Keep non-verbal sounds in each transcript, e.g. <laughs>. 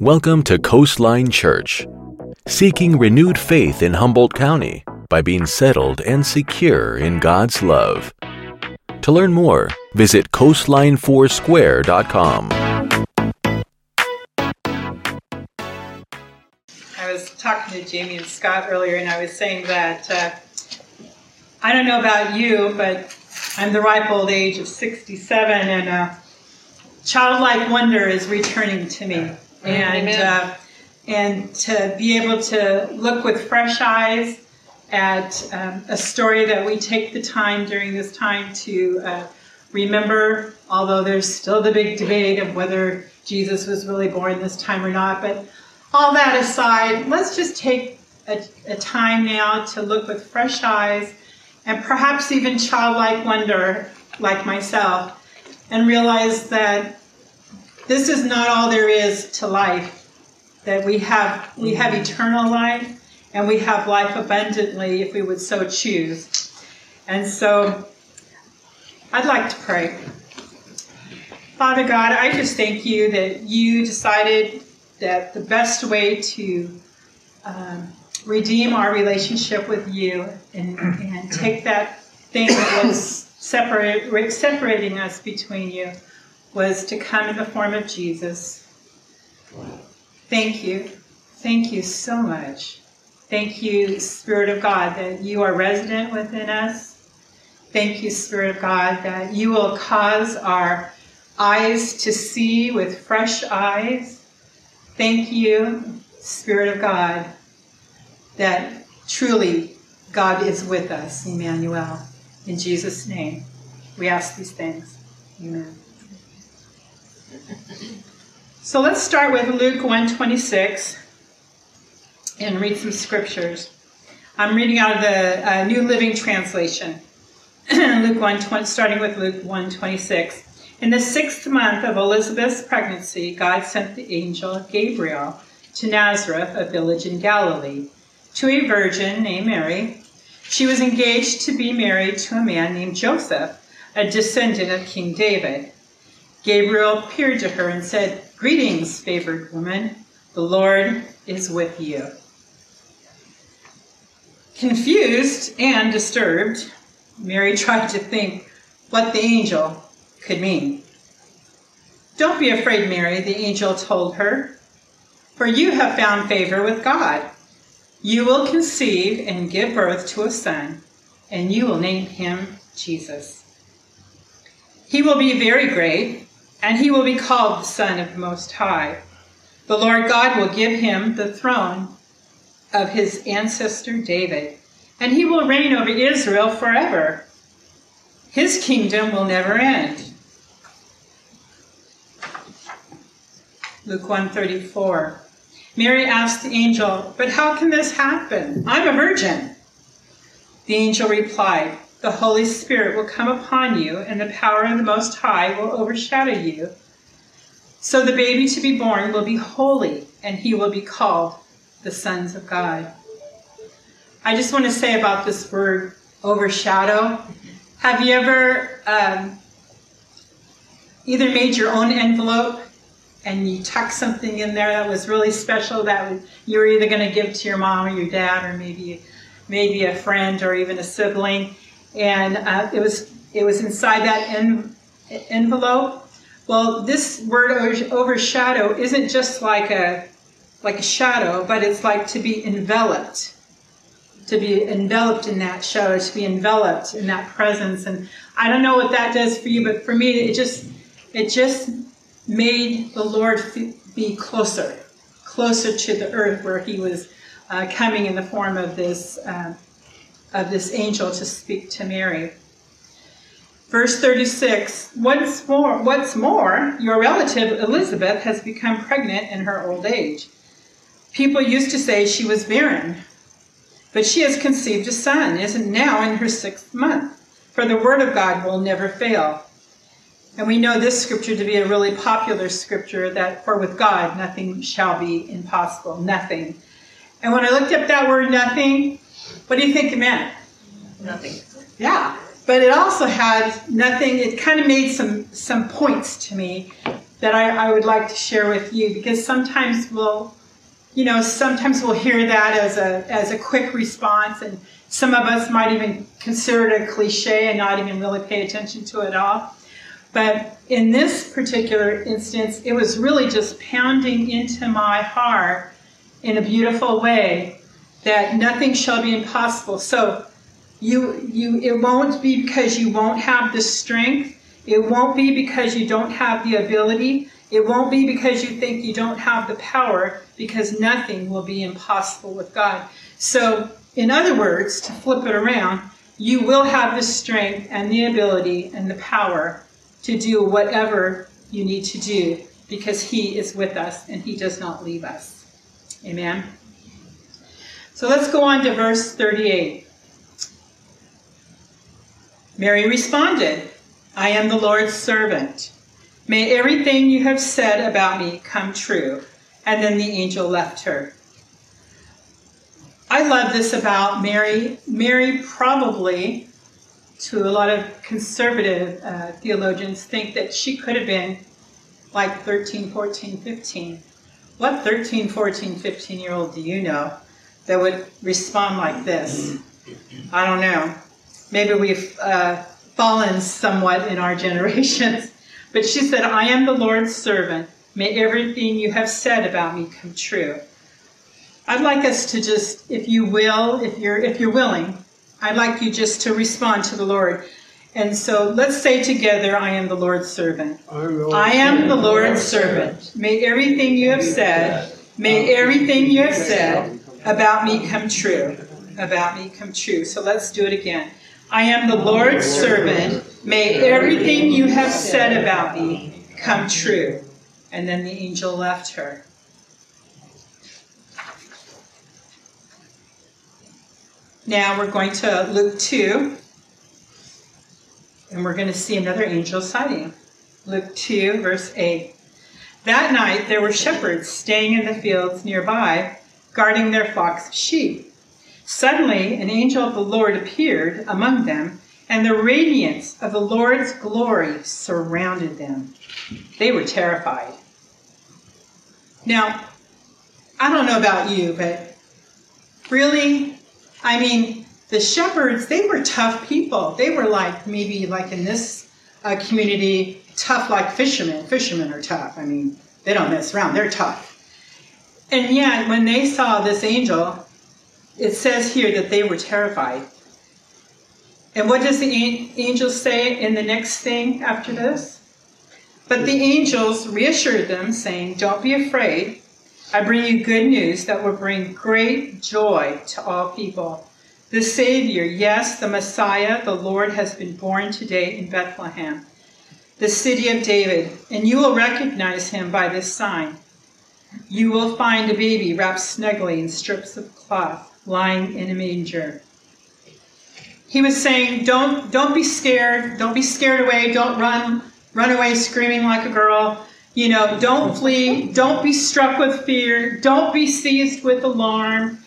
Welcome to Coastline Church, seeking renewed faith in Humboldt County by being settled and secure in God's love. To learn more, visit coastlinefoursquare.com. I was talking to Jamie and Scott earlier, and I was saying that uh, I don't know about you, but I'm the ripe old age of 67, and uh, childlike wonder is returning to me, and uh, and to be able to look with fresh eyes at um, a story that we take the time during this time to uh, remember, although there's still the big debate of whether Jesus was really born this time or not. But all that aside, let's just take a, a time now to look with fresh eyes and perhaps even childlike wonder, like myself, and realize that this is not all there is to life. That we have we have eternal life, and we have life abundantly if we would so choose. And so, I'd like to pray. Father God, I just thank you that you decided that the best way to um, redeem our relationship with you and, and take that thing that was <coughs> separate, separating us between you was to come in the form of Jesus. Thank you. Thank you so much. Thank you, Spirit of God, that you are resident within us. Thank you, Spirit of God, that you will cause our eyes to see with fresh eyes. Thank you, Spirit of God, that truly God is with us, Emmanuel. In Jesus' name, we ask these things. Amen. So let's start with Luke 126 and read some scriptures. I'm reading out of the uh, New Living Translation. <clears throat> Luke 1, starting with Luke 126. In the sixth month of Elizabeth's pregnancy, God sent the angel Gabriel to Nazareth, a village in Galilee, to a virgin named Mary. She was engaged to be married to a man named Joseph, a descendant of King David. Gabriel appeared to her and said, Greetings, favored woman, the Lord is with you. Confused and disturbed, Mary <laughs> tried to think what the angel could mean. Don't be afraid, Mary, the angel told her, for you have found favor with God. You will conceive and give birth to a son, and you will name him Jesus. He will be very great, and he will be called the Son of the Most High. The Lord God will give him the throne of his ancestor David, and he will reign over Israel forever. His kingdom will never end. Luke 134. Mary asked the angel, But how can this happen? I'm a virgin. The angel replied, The Holy Spirit will come upon you, and the power of the Most High will overshadow you. So the baby to be born will be holy, and he will be called the sons of God. I just want to say about this word overshadow. Have you ever um, either made your own envelope and you tuck something in there that was really special that you were either going to give to your mom or your dad or maybe maybe a friend or even a sibling, and uh, it was it was inside that en- envelope. Well, this word overshadow isn't just like a like a shadow, but it's like to be enveloped, to be enveloped in that shadow, to be enveloped in that presence. And I don't know what that does for you, but for me, it just it just made the Lord be closer, closer to the earth where He was uh, coming in the form of this uh, of this angel to speak to Mary. Verse 36 What's more, what's more, your relative Elizabeth has become pregnant in her old age. People used to say she was barren, but she has conceived a son, isn't now in her sixth month, for the word of God will never fail. And we know this scripture to be a really popular scripture that for with God nothing shall be impossible. Nothing. And when I looked up that word nothing, what do you think it meant? Nothing. Yeah. But it also had nothing, it kind of made some some points to me. that I, I would like to share with you because sometimes we'll, you know, sometimes we'll hear that as a as a quick response, and some of us might even consider it a cliche and not even really pay attention to it at all. But in this particular instance, it was really just pounding into my heart in a beautiful way that nothing shall be impossible. So you you it won't be because you won't have the strength. It won't be because you don't have the ability. It won't be because you think you don't have the power, because nothing will be impossible with God. So, in other words, to flip it around, you will have the strength and the ability and the power to do whatever you need to do because He is with us and He does not leave us. Amen. So let's go on to verse 38. Mary responded, I am the Lord's servant. May everything you have said about me come true. And then the angel left her. I love this about Mary. Mary probably, to a lot of conservative uh, theologians, think that she could have been like 13, 14, 15. What 13, 14, 15 year old do you know that would respond like this? I don't know. Maybe we've uh, fallen somewhat in our <laughs> generations. But she said, I am the Lord's servant. May everything you have said about me come true. I'd like us to just, if you will, if you're if you're willing, I'd like you just to respond to the Lord. And so let's say together, I am the Lord's servant. I am the Lord's servant. May everything you have said, may everything you have said about me come true. About me come true. So let's do it again. I am the Lord's servant. May everything you have said about me come true. And then the angel left her. Now we're going to Luke 2, and we're going to see another angel sighting. Luke 2, verse 8. That night there were shepherds staying in the fields nearby, guarding their flocks sheep. Suddenly, an angel of the Lord appeared among them, and the radiance of the Lord's glory surrounded them. They were terrified. Now, I don't know about you, but really, I mean, the shepherds, they were tough people. They were like maybe like in this uh, community, tough like fishermen. Fishermen are tough. I mean, they don't mess around, they're tough. And yet, when they saw this angel, it says here that they were terrified. And what does the angel say in the next thing after this? But the angels reassured them, saying, Don't be afraid. I bring you good news that will bring great joy to all people. The Savior, yes, the Messiah, the Lord, has been born today in Bethlehem, the city of David, and you will recognize him by this sign. You will find a baby wrapped snugly in strips of cloth lying in a manger. He was saying, don't, don't be scared. Don't be scared away. Don't run, run away screaming like a girl. You know, don't flee. Don't be struck with fear. Don't be seized with alarm.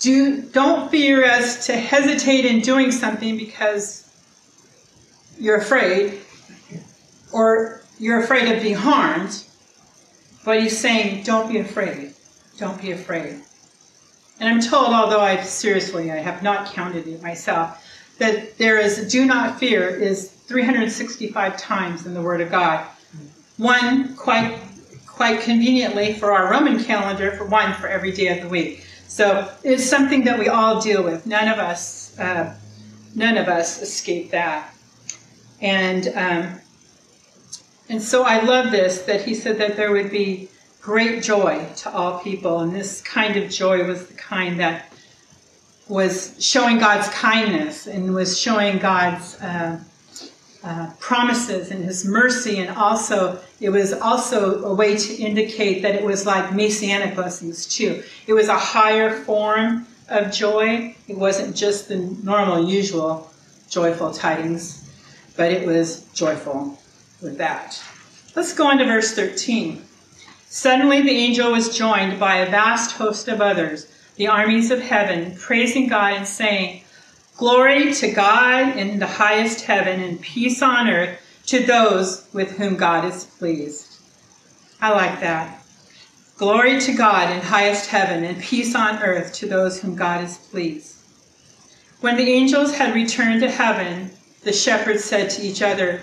Do, don't fear as to hesitate in doing something because you're afraid or you're afraid of being harmed. But he's saying, don't be afraid. Don't be afraid. And I'm told, although I seriously I have not counted it myself, that there is do not fear is 365 times in the Word of God. One quite quite conveniently for our Roman calendar, for one for every day of the week. So it's something that we all deal with. None of us uh, none of us escape that. And um, and so I love this that he said that there would be great joy to all people. And this kind of joy was the kind that was showing God's kindness and was showing God's uh, uh, promises and His mercy, and also it was also a way to indicate that it was like messianic blessings too. It was a higher form of joy. It wasn't just the normal, usual joyful tidings, but it was joyful with that. Let's go on to verse 13. Suddenly the angel was joined by a vast host of others, the armies of heaven, praising God and saying, Glory to God in the highest heaven and peace on earth to those with whom God is pleased. I like that. Glory to God in highest heaven, and peace on earth to those whom God is pleased. When the angels had returned to heaven, the shepherds said to each other,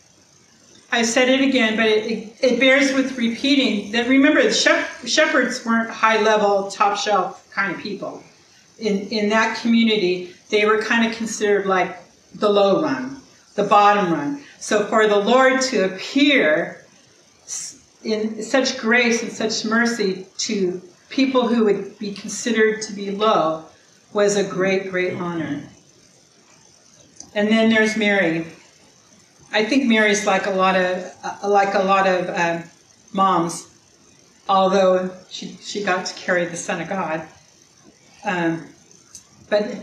I said it again, but it, it, it bears with repeating that remember, shepherds weren't high level, top shelf kind of people. In, in that community, they were kind of considered like the low run, the bottom run. So for the Lord to appear in such grace and such mercy to people who would be considered to be low was a great, great honor. And then there's Mary. I think Mary's like a lot of uh, like a lot of um, moms, although she she got to carry the Son of God. Um, but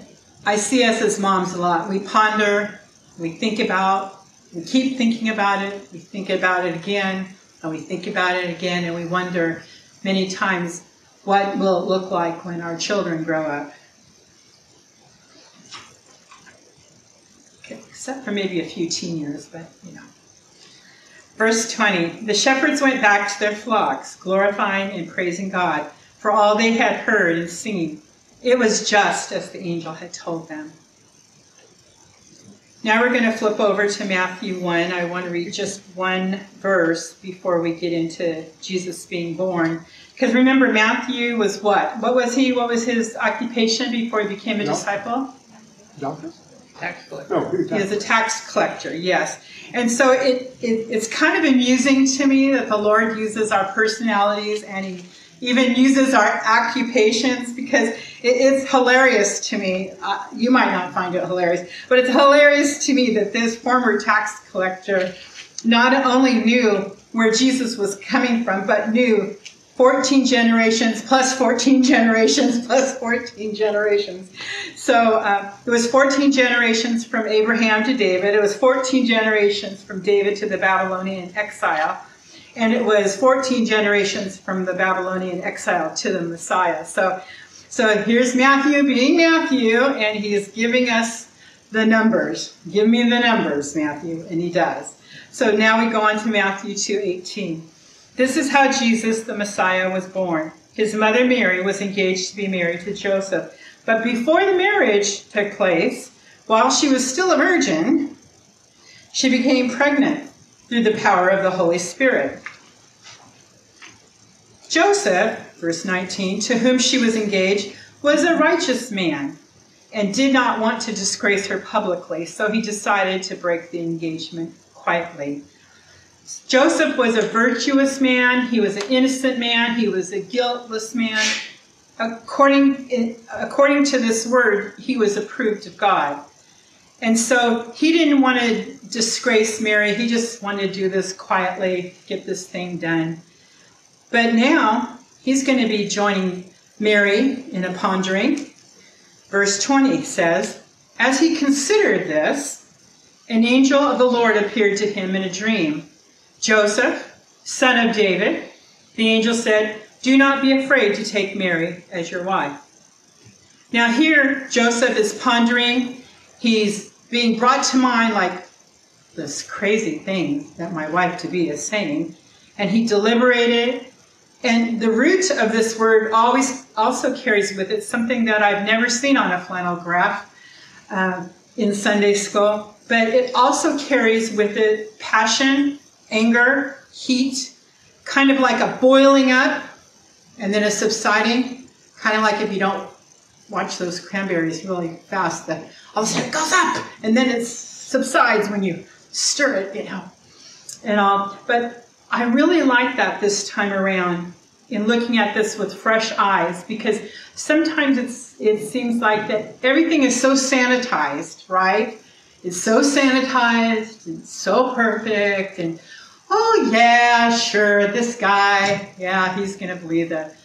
I see us as moms a lot. We ponder, we think about, we keep thinking about it, we think about it again, and we think about it again, and we wonder many times what will it look like when our children grow up. Except for maybe a few teen years, but you know. Verse 20 The shepherds went back to their flocks, glorifying and praising God for all they had heard and seen. It was just as the angel had told them. Now we're going to flip over to Matthew 1. I want to read just one verse before we get into Jesus being born. Because remember, Matthew was what? What was he? What was his occupation before he became a no. disciple? Doctor? Tax collector. No, he is a tax collector, yes. And so it, it, it's kind of amusing to me that the Lord uses our personalities and He even uses our occupations because it, it's hilarious to me. Uh, you might not find it hilarious, but it's hilarious to me that this former tax collector not only knew where Jesus was coming from, but knew 14 generations plus 14 generations plus 14 generations. So uh, it was 14 generations from Abraham to David. It was 14 generations from David to the Babylonian exile. And it was 14 generations from the Babylonian exile to the Messiah. So, so here's Matthew being Matthew, and he's giving us the numbers. Give me the numbers, Matthew. And he does. So now we go on to Matthew 2:18. This is how Jesus, the Messiah, was born. His mother Mary was engaged to be married to Joseph. But before the marriage took place, while she was still a virgin, she became pregnant through the power of the Holy Spirit. Joseph, verse 19, to whom she was engaged, was a righteous man and did not want to disgrace her publicly, so he decided to break the engagement quietly. Joseph was a virtuous man, he was an innocent man, he was a guiltless man. According, according to this word, he was approved of God. And so he didn't want to disgrace Mary, he just wanted to do this quietly, get this thing done. But now he's going to be joining Mary in a pondering. Verse 20 says, As he considered this, an angel of the Lord appeared to him in a dream. Joseph, son of David, the angel said, Do not be afraid to take Mary as your wife. Now, here, Joseph is pondering. He's being brought to mind like this crazy thing that my wife to be is saying. And he deliberated. And the root of this word always also carries with it something that I've never seen on a flannel graph uh, in Sunday school, but it also carries with it passion anger, heat, kind of like a boiling up and then a subsiding, kind of like if you don't watch those cranberries really fast, that all of a sudden it goes up and then it subsides when you stir it, you know. And all, but I really like that this time around in looking at this with fresh eyes because sometimes it's it seems like that everything is so sanitized, right? It's so sanitized and so perfect and oh, yeah, sure, this guy, yeah, he's going to believe that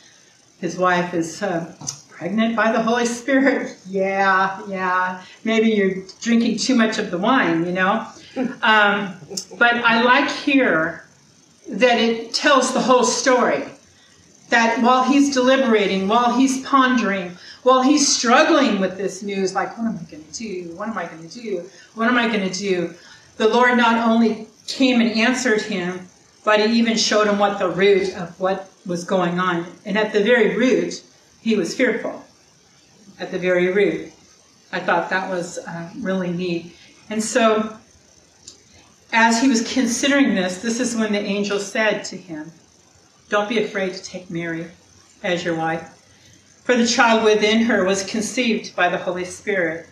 his wife is uh, pregnant by the Holy Spirit. <laughs> Yeah, yeah. Maybe you're drinking too much of the wine, you know? <laughs> Um, but I like here that it tells the whole story. That while he's deliberating, while he's pondering, while he's struggling with this news, like, what am I going to do? What am I going to do? What am I going to do? The Lord not only came and answered him, but he even showed him what the root of what was going on. And at the very root, he was fearful. At the very root. I thought that was uh, really neat. And so, as he was considering this, this is when the angel said to him, Don't be afraid to take Mary as your wife, for the child within her was conceived by the Holy Spirit,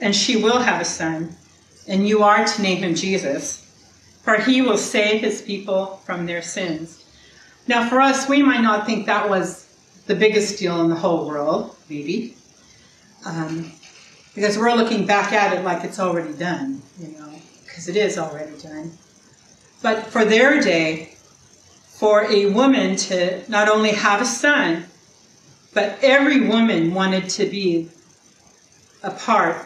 and she will have a son, and you are to name him Jesus for he will save his people from their sins. Now, for us, we might not think that was the biggest deal in the whole world, maybe, um, because we're looking back at it like it's already done, you know, because it is already done. But for their day, for a woman to not only have a son, but every woman wanted to be a part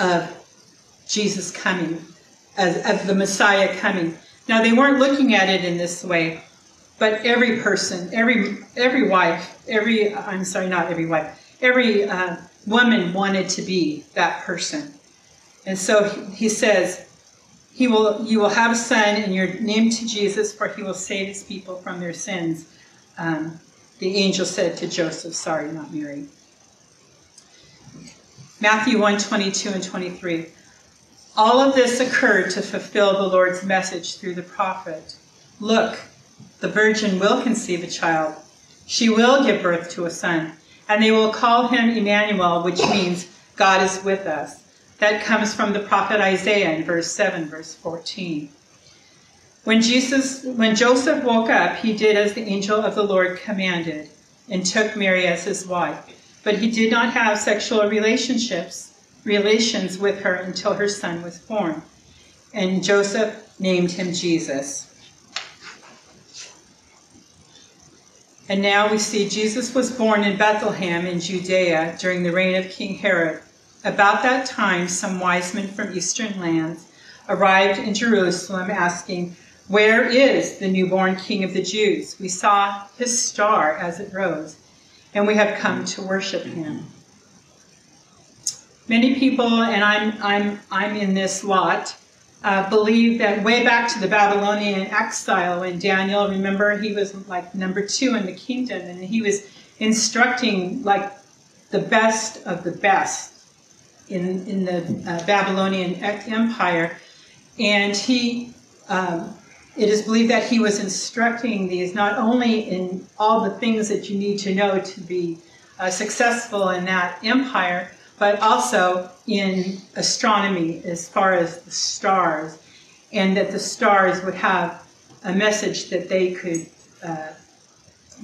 of Jesus coming as, as the Messiah coming. Now, they weren't looking at it in this way, but every person, every, every wife, every, I'm sorry, not every wife, every uh, woman wanted to be that person. And so he says, he will, you will have a son, and you're named to Jesus, for he will save his people from their sins. Um, the angel said to Joseph, sorry, not Mary. Matthew 1 22 and 23. All of this occurred to fulfill the Lord's message through the prophet. Look, the virgin will conceive a child. She will give birth to a son, and they will call him Emmanuel, which means God is with us. That comes from the prophet Isaiah in verse 7, verse 14. When Jesus when Joseph woke up, he did as the angel of the Lord commanded and took Mary as his wife. But he did not have sexual relationships relations with her until her son was born. And Joseph named him Jesus. And now we see Jesus was born in Bethlehem in Judea during the reign of King Herod. About that time, some wise men from eastern lands arrived in Jerusalem asking, Where is the newborn King of the Jews? We saw his star as it rose, and we have come to worship him. Many people, and I'm, I'm, I'm in this lot, uh, believe that way back to the Babylonian exile when Daniel, remember, he was like number two in the kingdom and he was instructing like the best of the best in, in the uh, Babylonian empire. And he, um, it is believed that he was instructing these not only in all the things that you need to know to be uh, successful in that empire, but also in astronomy as far as the stars, and that the stars would have a message that they could uh,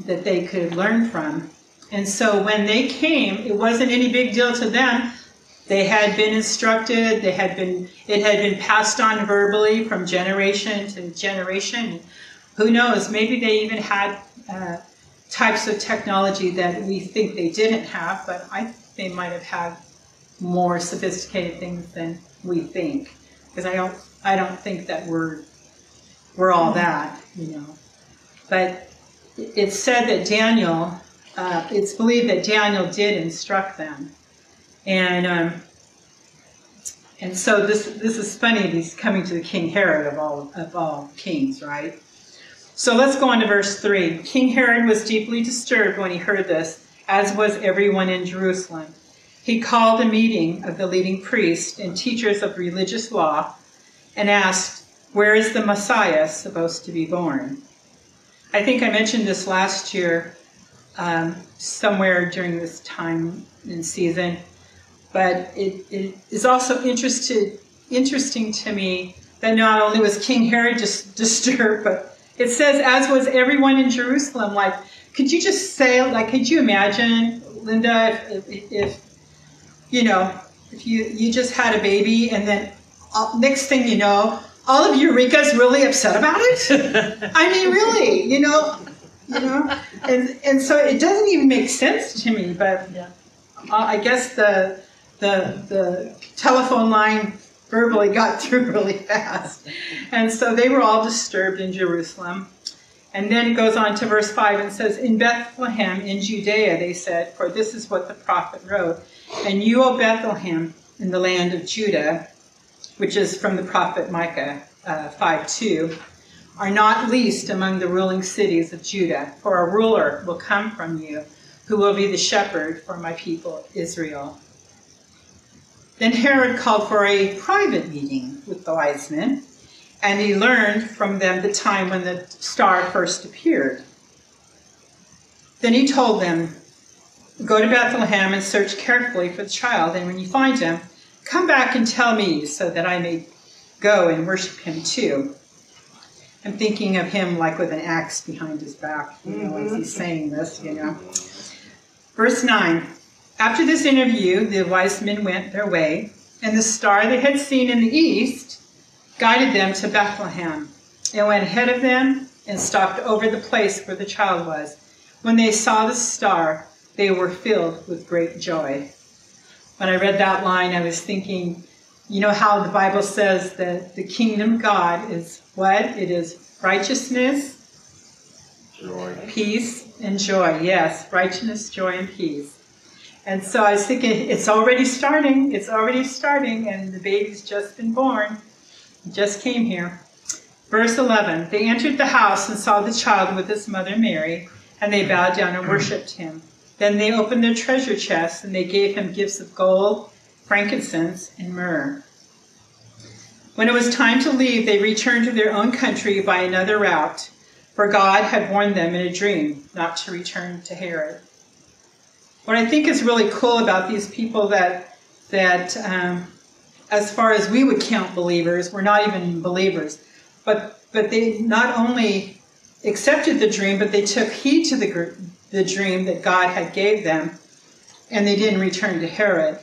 that they could learn from. And so when they came, it wasn't any big deal to them. They had been instructed. They had been it had been passed on verbally from generation to generation. Who knows? Maybe they even had uh, types of technology that we think they didn't have, but I they might have had more sophisticated things than we think. Because I don't, I don't think that we're, we're all that, you know. But it's said that Daniel, uh, it's believed that Daniel did instruct them, and um, and so this this is funny. He's coming to the King Herod of all of all kings, right? So let's go on to verse three. King Herod was deeply disturbed when he heard this, as was everyone in Jerusalem. He called a meeting of the leading priests and teachers of religious law and asked, Where is the Messiah supposed to be born? I think I mentioned this last year, um, somewhere during this time and season, but it, it is also interested, interesting to me that not only was King Herod just disturbed, but it says, as was everyone in Jerusalem. Like, could you just say, like, could you imagine, Linda, if, if, if you know, if you, you just had a baby and then uh, next thing you know, all of Eureka's really upset about it. <laughs> I mean, really, you know, you know, and and so it doesn't even make sense to me. But uh, I guess the the the telephone line verbally got through <laughs> really fast, and so they were all disturbed in Jerusalem. And then it goes on to verse 5 and says, In Bethlehem in Judea, they said, for this is what the prophet wrote, and you, O Bethlehem, in the land of Judah, which is from the prophet Micah uh, 5 2, are not least among the ruling cities of Judah, for a ruler will come from you who will be the shepherd for my people Israel. Then Herod called for a private meeting with the wise men, and he learned from them the time when the star first appeared. Then he told them, Go to Bethlehem and search carefully for the child, and when you find him, Come back and tell me so that I may go and worship him too. I'm thinking of him like with an axe behind his back, you know, as he's mm-hmm. saying this, you know. Verse 9 After this interview, the wise men went their way, and the star they had seen in the east guided them to Bethlehem. It went ahead of them and stopped over the place where the child was. When they saw the star, they were filled with great joy when I read that line, I was thinking, you know how the Bible says that the kingdom of God is what? It is righteousness, joy, peace, and joy. Yes, righteousness, joy, and peace. And so I was thinking, it's already starting. It's already starting, and the baby's just been born. He just came here. Verse 11 They entered the house and saw the child with his mother Mary, and they bowed down and worshipped him. Then they opened their treasure chests and they gave him gifts of gold, frankincense, and myrrh. When it was time to leave, they returned to their own country by another route, for God had warned them in a dream not to return to Herod. What I think is really cool about these people that that um, as far as we would count believers, we're not even believers, but but they not only accepted the dream, but they took heed to the the dream that God had gave them, and they didn't return to Herod.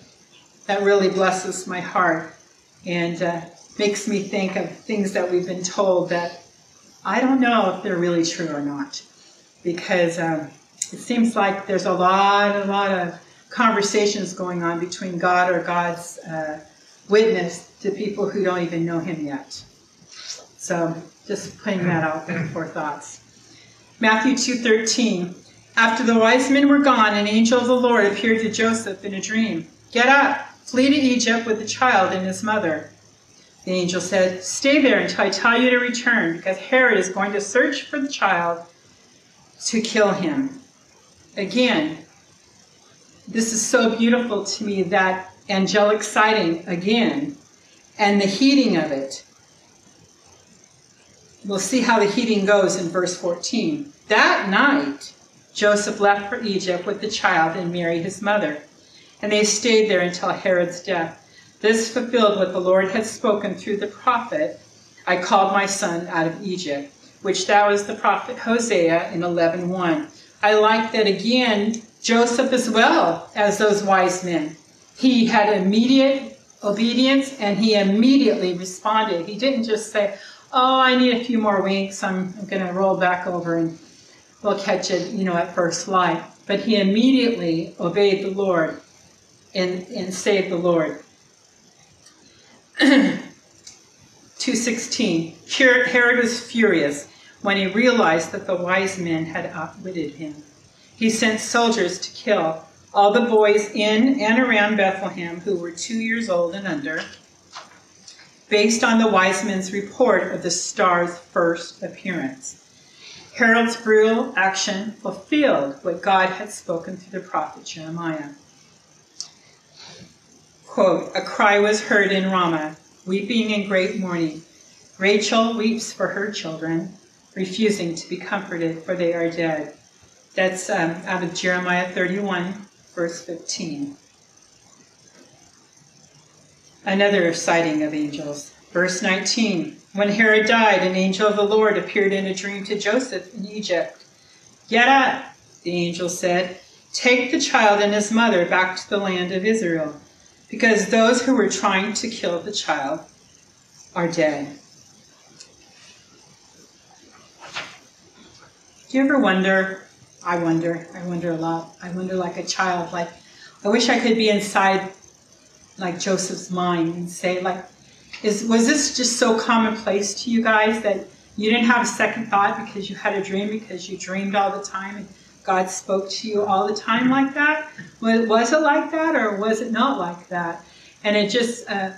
That really blesses my heart and uh, makes me think of things that we've been told that I don't know if they're really true or not, because um, it seems like there's a lot, a lot of conversations going on between God or God's uh, witness to people who don't even know Him yet. So, just putting that out there for thoughts. Matthew 2:13 after the wise men were gone, an angel of the Lord appeared to Joseph in a dream. Get up, flee to Egypt with the child and his mother. The angel said, Stay there until I tell you to return, because Herod is going to search for the child to kill him. Again, this is so beautiful to me that angelic sighting again and the heating of it. We'll see how the heating goes in verse 14. That night, Joseph left for Egypt with the child and Mary his mother, and they stayed there until Herod's death. This fulfilled what the Lord had spoken through the prophet I called my son out of Egypt, which that was the prophet Hosea in 11:1. I like that again, Joseph as well as those wise men. He had immediate obedience and he immediately responded. He didn't just say, Oh, I need a few more weeks. I'm, I'm going to roll back over and will catch it, you know, at first light. But he immediately obeyed the Lord and, and saved the Lord. <clears throat> 216. Herod was furious when he realized that the wise men had outwitted him. He sent soldiers to kill all the boys in and around Bethlehem who were two years old and under, based on the wise men's report of the star's first appearance. Herod's brutal action fulfilled what God had spoken through the prophet Jeremiah. Quote, A cry was heard in Ramah, weeping in great mourning. Rachel weeps for her children, refusing to be comforted, for they are dead. That's um, out of Jeremiah 31, verse 15. Another sighting of angels. Verse 19 When Herod died, an angel of the Lord appeared in a dream to Joseph in Egypt. Get up, the angel said. Take the child and his mother back to the land of Israel, because those who were trying to kill the child are dead. Do you ever wonder? I wonder. I wonder a lot. I wonder like a child. Like, I wish I could be inside, like Joseph's mind, and say, like, is was this just so commonplace to you guys that you didn't have a second thought because you had a dream because you dreamed all the time and God spoke to you all the time like that? Was, it like that or was it not like that? And it just uh,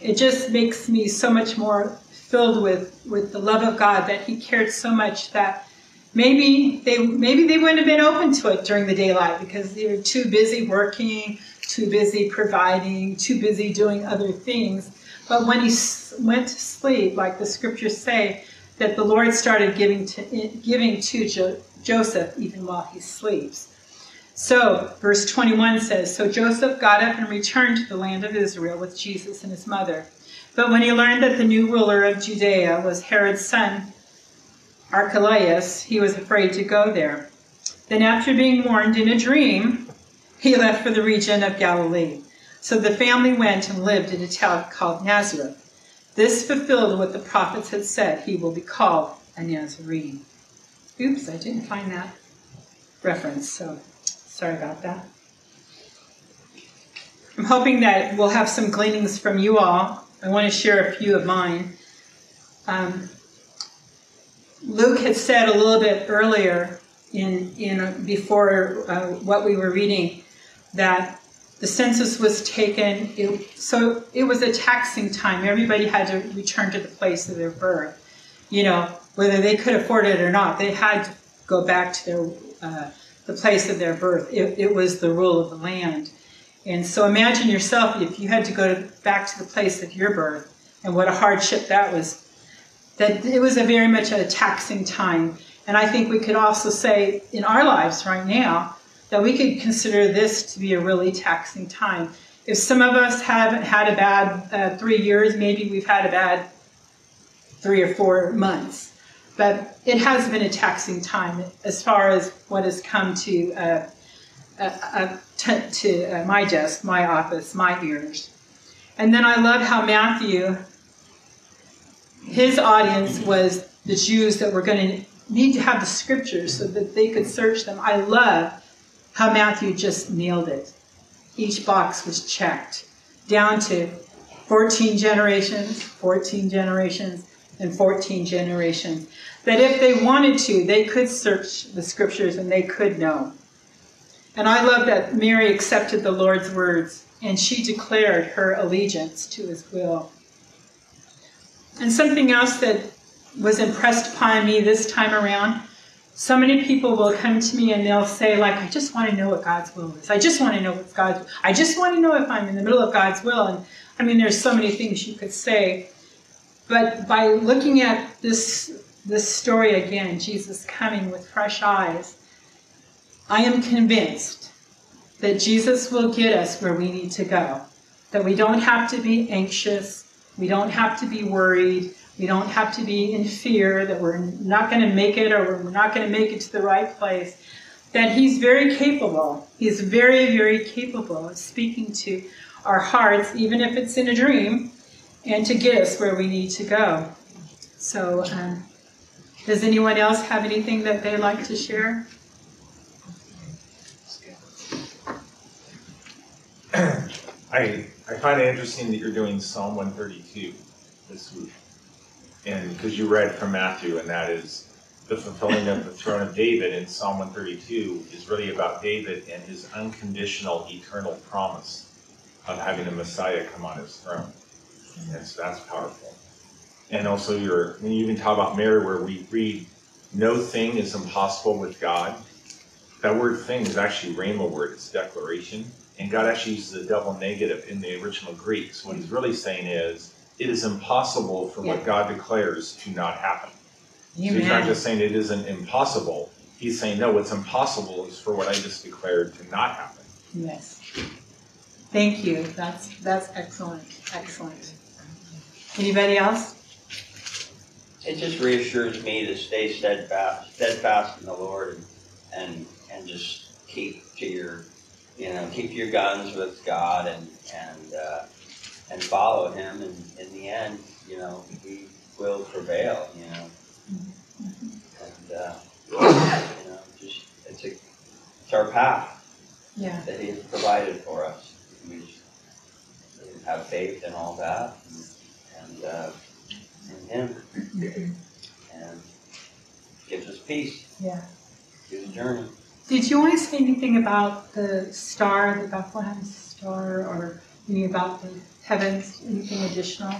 it just makes me so much more filled with with the love of God that He cared so much that maybe they maybe they wouldn't have been open to it during the daylight because they were too busy working, too busy providing, too busy doing other things. But when he went to sleep, like the scriptures say, that the Lord started giving to eh, giving to jo- Joseph even while he sleeps. So, verse 21 says So Joseph got up and returned to the land of Israel with Jesus and his mother. But when he learned that the new ruler of Judea was Herod's son, Archelaus, he was afraid to go there. Then, after being warned in a dream, he left for the region of Galilee. So the family went and lived in a town called Nazareth. This fulfilled what the prophets had said he will be called a Nazarene. Oops, I didn't find that reference, so sorry about that. I'm hoping that we'll have some gleanings from you all. I want to share a few of mine. Um, Luke had said a little bit earlier in, in before uh, what we were reading that the census was taken, it, so it was a taxing time. Everybody had to return to the place of their birth. You know, whether they could afford it or not, they had to go back to their uh, the place of their birth. It, it, was the rule of the land. And so imagine yourself if you had to go to, back to the place of your birth, and what a hardship that was. That it was a very much a taxing time. And I think we could also say in our lives right now that we could consider this to be a really taxing time. If some of us haven't had a bad uh, three years, maybe we've had a bad three or four months. But it has been a taxing time as far as what has come to uh, uh, uh t- to uh, my desk, my office, my ears. And then I love how Matthew, his audience was the Jews that were going to need to have the scriptures so that they could search them. I love how Matthew just nailed it. Each box was checked down to 14 generations, 14 generations, and 14 generations. That if they wanted to, they could search the scriptures and they could know. And I love that Mary accepted the Lord's words and she declared her allegiance to his will. And something else that was impressed upon me this time around so many people will come to me and they'll say like i just want to know what god's will is. I just want to know what's god's i just want to know if i'm in the middle of god's will. And i mean there's so many things you could say. But by looking at this this story again jesus coming with fresh eyes i am convinced that jesus will get us where we need to go. That we don't have to be anxious. We don't have to be worried we don't have to be in fear that we're not going to make it or we're not going to make it to the right place. That He's very capable. He's very, very capable of speaking to our hearts, even if it's in a dream, and to get us where we need to go. So, um, does anyone else have anything that they'd like to share? <clears throat> I I find it interesting that you're doing Psalm 132 this week and because you read from Matthew, and that is the fulfilling of the throne of David in Psalm 132 is really about David and his unconditional eternal promise of having a Messiah come on his throne. And that's powerful. And also, your when you even talk about Mary, where we read, "No thing is impossible with God." That word "thing" is actually rhema word; it's declaration, and God actually uses a double negative in the original Greek. So what He's really saying is, it is impossible for what God declares to not happen. So he's not just saying it isn't impossible. He's saying, no, what's impossible is for what I just declared to not happen. Yes. Thank you. That's that's excellent. Excellent. Anybody else? It just reassures me to stay steadfast, steadfast in the Lord, and and, and just keep to your, you know, keep your guns with God, and and uh, and follow him, and in the end, you know, he will prevail, you know. And uh, it's a it's our path Yeah. that He has provided for us. We just have faith in all that and, and uh, in Him, and gives us peace Yeah. through the journey. Did you want to say anything about the star, the Bethlehem star, or any about the heavens? Anything additional?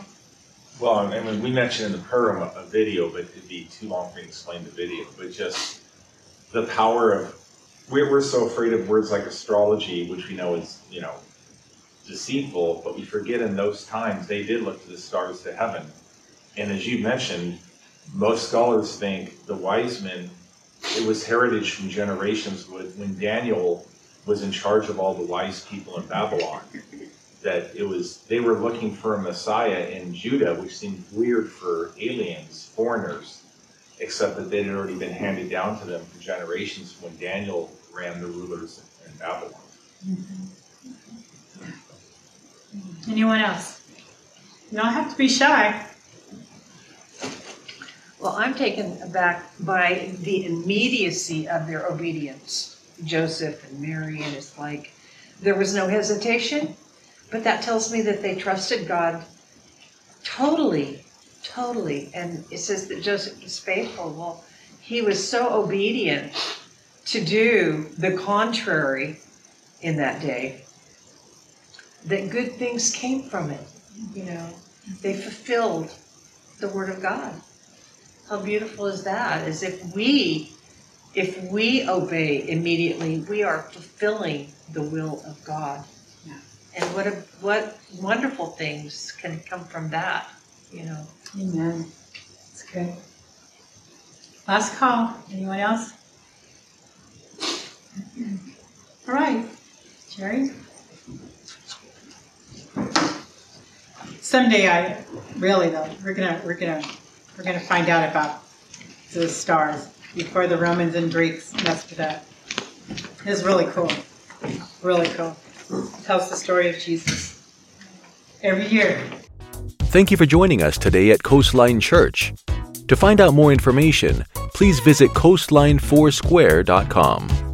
Well, I mean, we mentioned in the program a, video, but it'd be too long for me to explain the video. But just the power of we're, we're so afraid of words like astrology, which we know is you know deceitful, but we forget in those times they did look to the stars to heaven. And as you mentioned, most scholars think the wise men it was heritage from generations when Daniel was in charge of all the wise people in Babylon that it was they were looking for a Messiah in Judah, which seemed weird for aliens, foreigners, except that they had already been handed down to them for generations when Daniel ran the rulers in Babylon. Mm-hmm. Anyone else? You don't have to be shy. Well, I'm taken aback by the immediacy of their obedience. Joseph and Mary, and it's like there was no hesitation, but that tells me that they trusted God totally, totally. And it says that Joseph was faithful. Well, he was so obedient to do the contrary in that day that good things came from it. You know, they fulfilled the Word of God. How beautiful is that? As if we, if we obey immediately, we are fulfilling the will of God. And what a, what wonderful things can come from that, you know. Amen. That's good. Last call. Anyone else? <clears throat> All right. Jerry? Someday I really though, we're gonna we're gonna we're gonna find out about the stars before the Romans and Greeks messed with that. It's really cool. Really cool. Tells the story of Jesus. Every year. Thank you for joining us today at Coastline Church. To find out more information, please visit coastlinefoursquare.com.